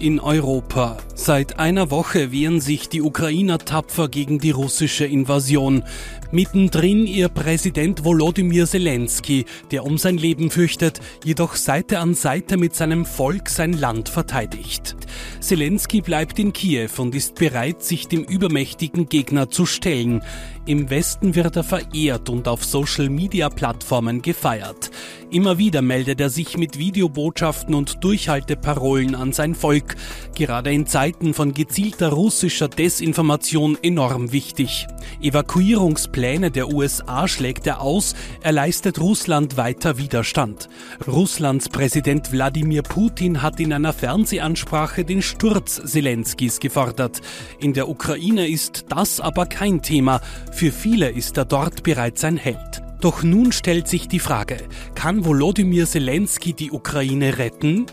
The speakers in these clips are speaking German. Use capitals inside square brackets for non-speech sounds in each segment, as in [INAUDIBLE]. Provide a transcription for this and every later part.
In Europa. Seit einer Woche wehren sich die Ukrainer tapfer gegen die russische Invasion. Mittendrin ihr Präsident Volodymyr Zelensky, der um sein Leben fürchtet, jedoch Seite an Seite mit seinem Volk sein Land verteidigt. Zelensky bleibt in Kiew und ist bereit, sich dem übermächtigen Gegner zu stellen. Im Westen wird er verehrt und auf Social-Media-Plattformen gefeiert. Immer wieder meldet er sich mit Videobotschaften und Durchhalteparolen an sein Volk. Gerade in Zeiten von gezielter russischer Desinformation enorm wichtig. Evakuierungspläne der USA schlägt er aus, er leistet Russland weiter Widerstand. Russlands Präsident Wladimir Putin hat in einer Fernsehansprache den Sturz Zelenskis gefordert. In der Ukraine ist das aber kein Thema. Für viele ist er dort bereits ein Held. Doch nun stellt sich die Frage, kann Volodymyr Zelensky die Ukraine retten?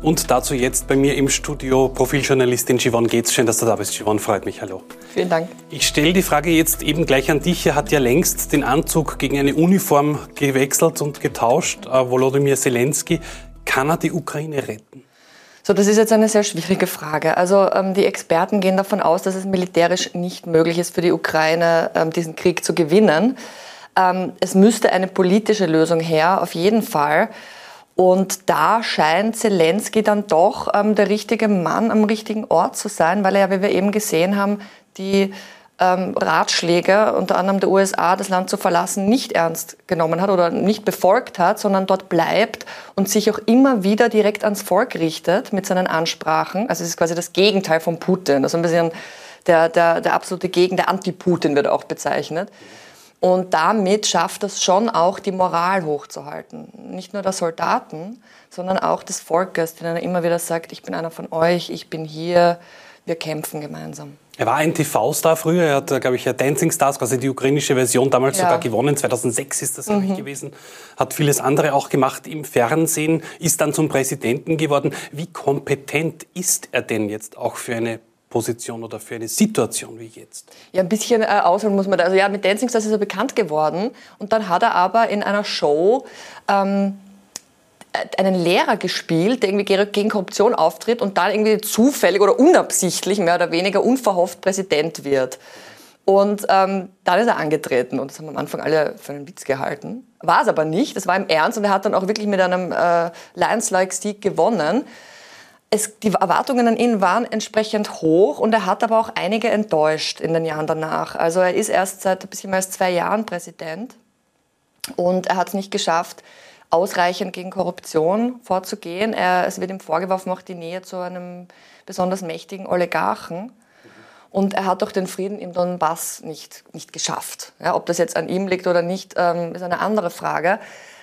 Und dazu jetzt bei mir im Studio Profiljournalistin Yvonne Geetz. Schön, dass du da bist, Yvonne. Freut mich. Hallo. Vielen Dank. Ich stelle die Frage jetzt eben gleich an dich. Er hat ja längst den Anzug gegen eine Uniform gewechselt und getauscht. Äh, Volodymyr Zelensky. Kann er die Ukraine retten? So, das ist jetzt eine sehr schwierige Frage. Also ähm, die Experten gehen davon aus, dass es militärisch nicht möglich ist für die Ukraine, ähm, diesen Krieg zu gewinnen. Ähm, es müsste eine politische Lösung her, auf jeden Fall. Und da scheint Zelensky dann doch ähm, der richtige Mann am richtigen Ort zu sein, weil er ja, wie wir eben gesehen haben, die ähm, Ratschläge, unter anderem der USA, das Land zu verlassen, nicht ernst genommen hat oder nicht befolgt hat, sondern dort bleibt und sich auch immer wieder direkt ans Volk richtet mit seinen Ansprachen. Also es ist quasi das Gegenteil von Putin. Also ein bisschen der, der, der absolute Gegen, der Anti-Putin wird auch bezeichnet. Und damit schafft es schon auch, die Moral hochzuhalten. Nicht nur der Soldaten, sondern auch des Volkes, denen er immer wieder sagt, ich bin einer von euch, ich bin hier, wir kämpfen gemeinsam. Er war ein TV-Star früher. Er hat, glaube ich, Dancing Stars, quasi die ukrainische Version, damals ja. sogar gewonnen. 2006 ist das, glaube ich, mhm. gewesen. Hat vieles andere auch gemacht im Fernsehen, ist dann zum Präsidenten geworden. Wie kompetent ist er denn jetzt auch für eine Position oder für eine Situation wie jetzt? Ja, ein bisschen äh, ausholen muss man da. Also ja, mit Dancing Stars ist er bekannt geworden. Und dann hat er aber in einer Show ähm, einen Lehrer gespielt, der irgendwie gegen Korruption auftritt und dann irgendwie zufällig oder unabsichtlich, mehr oder weniger unverhofft Präsident wird. Und ähm, dann ist er angetreten und das haben am Anfang alle für einen Witz gehalten. War es aber nicht, das war im Ernst und er hat dann auch wirklich mit einem äh, Lions-like-Sieg gewonnen. Es, die Erwartungen an ihn waren entsprechend hoch und er hat aber auch einige enttäuscht in den Jahren danach. Also er ist erst seit ein bisschen mehr als zwei Jahren Präsident und er hat es nicht geschafft, ausreichend gegen Korruption vorzugehen. Er, es wird ihm vorgeworfen, auch die Nähe zu einem besonders mächtigen Oligarchen. Und er hat auch den Frieden im Donbass nicht, nicht geschafft. Ja, ob das jetzt an ihm liegt oder nicht, ähm, ist eine andere Frage.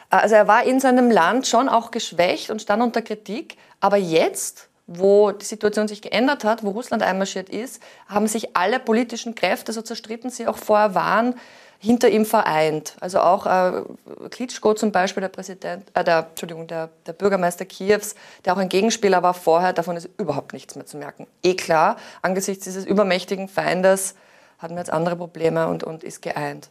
Also er war in seinem Land schon auch geschwächt und stand unter Kritik. Aber jetzt, wo die Situation sich geändert hat, wo Russland einmarschiert ist, haben sich alle politischen Kräfte, so zerstritten sie auch vorher waren, hinter ihm vereint. Also auch äh, Klitschko zum Beispiel, der Präsident, äh, der, Entschuldigung, der, der Bürgermeister Kiews, der auch ein Gegenspieler war vorher, davon ist überhaupt nichts mehr zu merken. Eh klar, angesichts dieses übermächtigen Feindes hatten wir jetzt andere Probleme und, und ist geeint.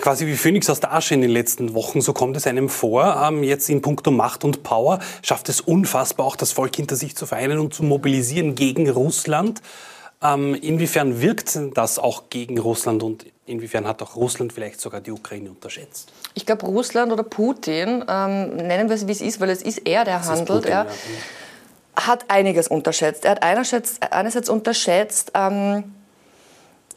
Quasi wie Phoenix aus der Asche in den letzten Wochen, so kommt es einem vor. Ähm, jetzt in puncto Macht und Power schafft es unfassbar auch das Volk hinter sich zu vereinen und zu mobilisieren gegen Russland. Ähm, inwiefern wirkt das auch gegen Russland und inwiefern hat auch Russland vielleicht sogar die Ukraine unterschätzt? Ich glaube, Russland oder Putin, ähm, nennen wir es wie es ist, weil es ist er, der das handelt, Putin, er, ja. hat einiges unterschätzt. Er hat einerseits, einerseits unterschätzt, ähm,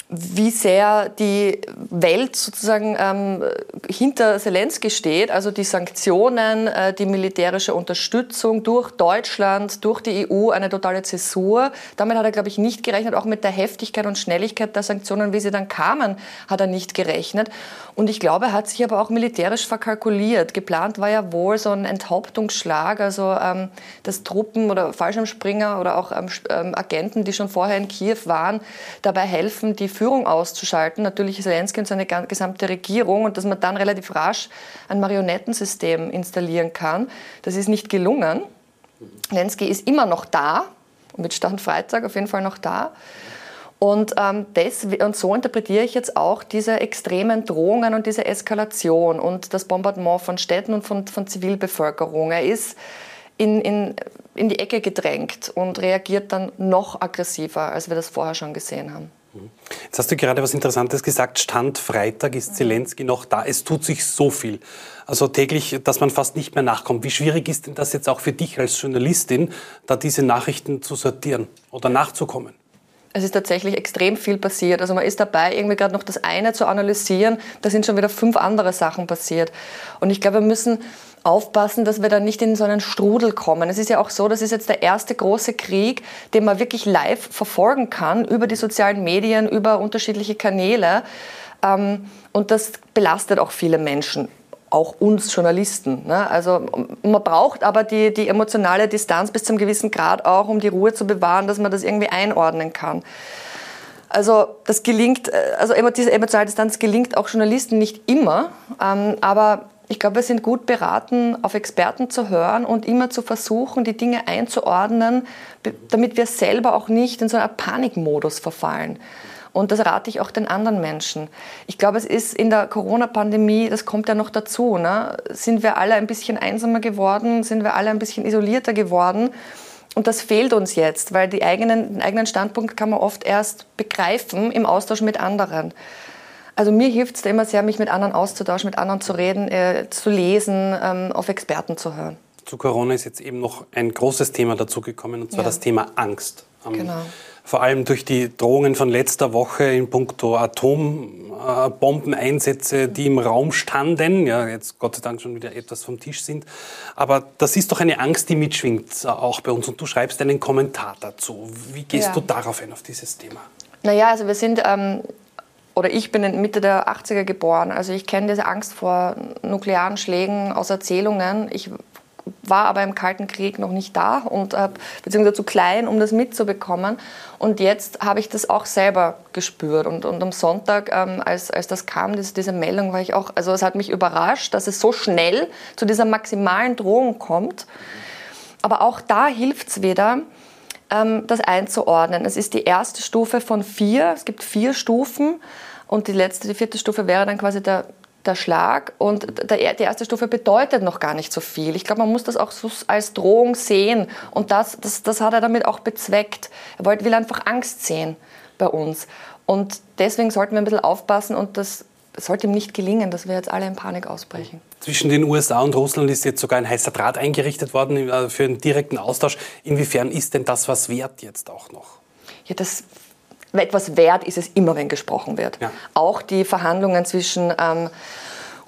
wie sehr die Welt sozusagen ähm, hinter Zelensky steht, also die Sanktionen, äh, die militärische Unterstützung durch Deutschland, durch die EU, eine totale Zäsur. Damit hat er, glaube ich, nicht gerechnet. Auch mit der Heftigkeit und Schnelligkeit der Sanktionen, wie sie dann kamen, hat er nicht gerechnet. Und ich glaube, er hat sich aber auch militärisch verkalkuliert. Geplant war ja wohl so ein Enthauptungsschlag, also ähm, dass Truppen oder Fallschirmspringer oder auch ähm, ähm Agenten, die schon vorher in Kiew waren, dabei helfen, die Führung auszuschalten, natürlich Zelensky und seine gesamte Regierung und dass man dann relativ rasch ein Marionettensystem installieren kann. Das ist nicht gelungen. Zelensky ist immer noch da, mit Stand Freitag auf jeden Fall noch da. Und, ähm, das, und so interpretiere ich jetzt auch diese extremen Drohungen und diese Eskalation und das Bombardement von Städten und von, von Zivilbevölkerung. Er ist in, in, in die Ecke gedrängt und reagiert dann noch aggressiver, als wir das vorher schon gesehen haben. Jetzt hast du gerade was Interessantes gesagt. Stand Freitag ist Zelensky noch da. Es tut sich so viel. Also täglich, dass man fast nicht mehr nachkommt. Wie schwierig ist denn das jetzt auch für dich als Journalistin, da diese Nachrichten zu sortieren oder nachzukommen? Es ist tatsächlich extrem viel passiert. Also man ist dabei, irgendwie gerade noch das eine zu analysieren. Da sind schon wieder fünf andere Sachen passiert. Und ich glaube, wir müssen aufpassen, dass wir da nicht in so einen Strudel kommen. Es ist ja auch so, das ist jetzt der erste große Krieg, den man wirklich live verfolgen kann über die sozialen Medien, über unterschiedliche Kanäle. Ähm, und das belastet auch viele Menschen auch uns Journalisten. Ne? Also man braucht aber die, die emotionale Distanz bis zum gewissen Grad auch, um die Ruhe zu bewahren, dass man das irgendwie einordnen kann. Also das gelingt, äh, also diese emotionale Distanz gelingt auch Journalisten nicht immer, ähm, aber ich glaube, wir sind gut beraten, auf Experten zu hören und immer zu versuchen, die Dinge einzuordnen, damit wir selber auch nicht in so einen Panikmodus verfallen. Und das rate ich auch den anderen Menschen. Ich glaube, es ist in der Corona-Pandemie, das kommt ja noch dazu, ne? sind wir alle ein bisschen einsamer geworden, sind wir alle ein bisschen isolierter geworden. Und das fehlt uns jetzt, weil die eigenen, den eigenen Standpunkt kann man oft erst begreifen im Austausch mit anderen. Also mir hilft es da immer sehr, mich mit anderen auszutauschen, mit anderen zu reden, äh, zu lesen, ähm, auf Experten zu hören. Zu Corona ist jetzt eben noch ein großes Thema dazugekommen, und zwar ja. das Thema Angst. Ähm, genau vor allem durch die Drohungen von letzter Woche in puncto Atombombeneinsätze, die im Raum standen, ja, jetzt Gott sei Dank schon wieder etwas vom Tisch sind. Aber das ist doch eine Angst, die mitschwingt, äh, auch bei uns. Und du schreibst einen Kommentar dazu. Wie gehst ja. du darauf ein, auf dieses Thema? Naja, also wir sind, ähm, oder ich bin in Mitte der 80er geboren. Also ich kenne diese Angst vor nuklearen Schlägen aus Erzählungen. Ich war aber im Kalten Krieg noch nicht da und äh, beziehungsweise zu klein, um das mitzubekommen. Und jetzt habe ich das auch selber gespürt. Und, und am Sonntag, ähm, als, als das kam, diese, diese Meldung, war ich auch, also es hat mich überrascht, dass es so schnell zu dieser maximalen Drohung kommt. Aber auch da hilft es wieder, ähm, das einzuordnen. Es ist die erste Stufe von vier. Es gibt vier Stufen. Und die letzte, die vierte Stufe wäre dann quasi der der Schlag. Und der, die erste Stufe bedeutet noch gar nicht so viel. Ich glaube, man muss das auch so als Drohung sehen. Und das, das, das hat er damit auch bezweckt. Er wollte, will einfach Angst sehen bei uns. Und deswegen sollten wir ein bisschen aufpassen und das sollte ihm nicht gelingen, dass wir jetzt alle in Panik ausbrechen. Zwischen den USA und Russland ist jetzt sogar ein heißer Draht eingerichtet worden äh, für einen direkten Austausch. Inwiefern ist denn das was wert jetzt auch noch? Ja, das etwas wert ist es immer, wenn gesprochen wird. Ja. Auch die Verhandlungen zwischen ähm,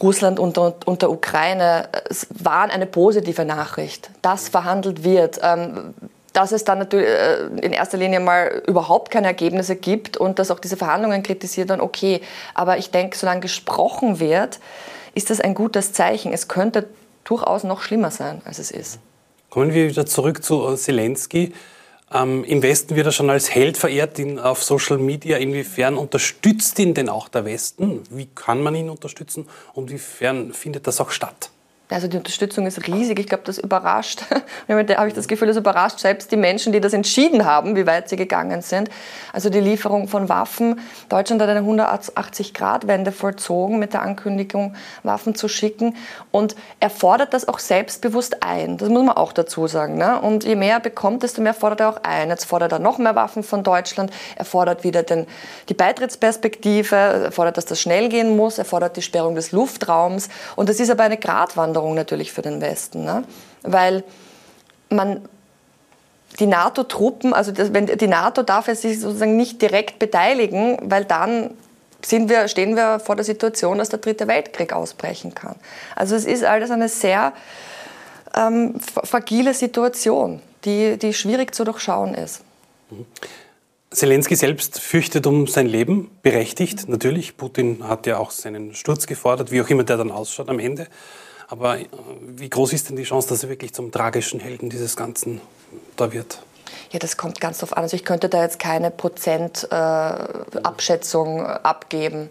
Russland und, und, und, der Ukraine waren eine positive Nachricht, dass verhandelt wird. Ähm, dass es dann natürlich äh, in erster Linie mal überhaupt keine Ergebnisse gibt und dass auch diese Verhandlungen kritisiert dann okay. Aber ich denke, solange gesprochen wird, ist das ein gutes Zeichen. Es könnte durchaus noch schlimmer sein, als es ist. Kommen wir wieder zurück zu Zelensky. Ähm, Im Westen wird er schon als Held verehrt in, auf Social Media. Inwiefern unterstützt ihn denn auch der Westen? Wie kann man ihn unterstützen und inwiefern findet das auch statt? Also die Unterstützung ist riesig. Ich glaube, das überrascht. [LAUGHS] habe ich das Gefühl, das überrascht selbst die Menschen, die das entschieden haben, wie weit sie gegangen sind. Also die Lieferung von Waffen. Deutschland hat eine 180-Grad-Wende vollzogen mit der Ankündigung, Waffen zu schicken. Und er fordert das auch selbstbewusst ein. Das muss man auch dazu sagen. Ne? Und je mehr er bekommt, desto mehr fordert er auch ein. Jetzt fordert er noch mehr Waffen von Deutschland. Er fordert wieder den, die Beitrittsperspektive. Er fordert, dass das schnell gehen muss. Er fordert die Sperrung des Luftraums. Und das ist aber eine Gratwanderung Herausforderung natürlich für den Westen, ne? weil man die NATO-Truppen, also das, wenn die NATO darf sich sozusagen nicht direkt beteiligen, weil dann sind wir, stehen wir vor der Situation, dass der dritte Weltkrieg ausbrechen kann. Also es ist alles eine sehr ähm, fragile Situation, die, die schwierig zu durchschauen ist. Zelensky selbst fürchtet um sein Leben, berechtigt natürlich. Putin hat ja auch seinen Sturz gefordert, wie auch immer der dann ausschaut am Ende. Aber äh, wie groß ist denn die Chance, dass er wirklich zum tragischen Helden dieses Ganzen da wird? Ja, das kommt ganz drauf an. Also ich könnte da jetzt keine Prozentabschätzung äh, abgeben.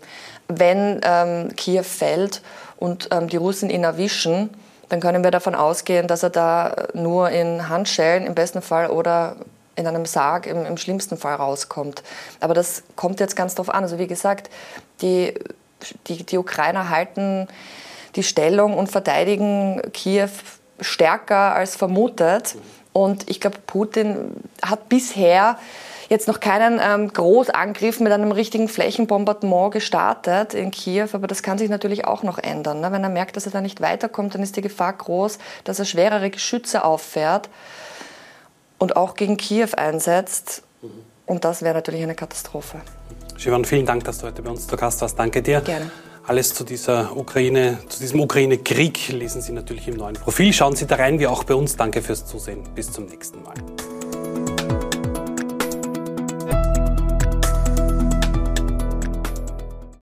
Wenn ähm, Kiew fällt und ähm, die Russen ihn erwischen, dann können wir davon ausgehen, dass er da nur in Handschellen im besten Fall oder in einem Sarg im, im schlimmsten Fall rauskommt. Aber das kommt jetzt ganz drauf an. Also wie gesagt, die, die, die Ukrainer halten die Stellung und verteidigen Kiew stärker als vermutet. Und ich glaube, Putin hat bisher jetzt noch keinen ähm, Großangriff mit einem richtigen Flächenbombardement gestartet in Kiew, aber das kann sich natürlich auch noch ändern. Ne? Wenn er merkt, dass er da nicht weiterkommt, dann ist die Gefahr groß, dass er schwerere Geschütze auffährt und auch gegen Kiew einsetzt. Und das wäre natürlich eine Katastrophe. Siobhan, vielen Dank, dass du heute bei uns zu Gast warst. Danke dir. Gerne. Alles zu dieser Ukraine, zu diesem Ukraine-Krieg lesen Sie natürlich im neuen Profil. Schauen Sie da rein, wie auch bei uns. Danke fürs Zusehen. Bis zum nächsten Mal.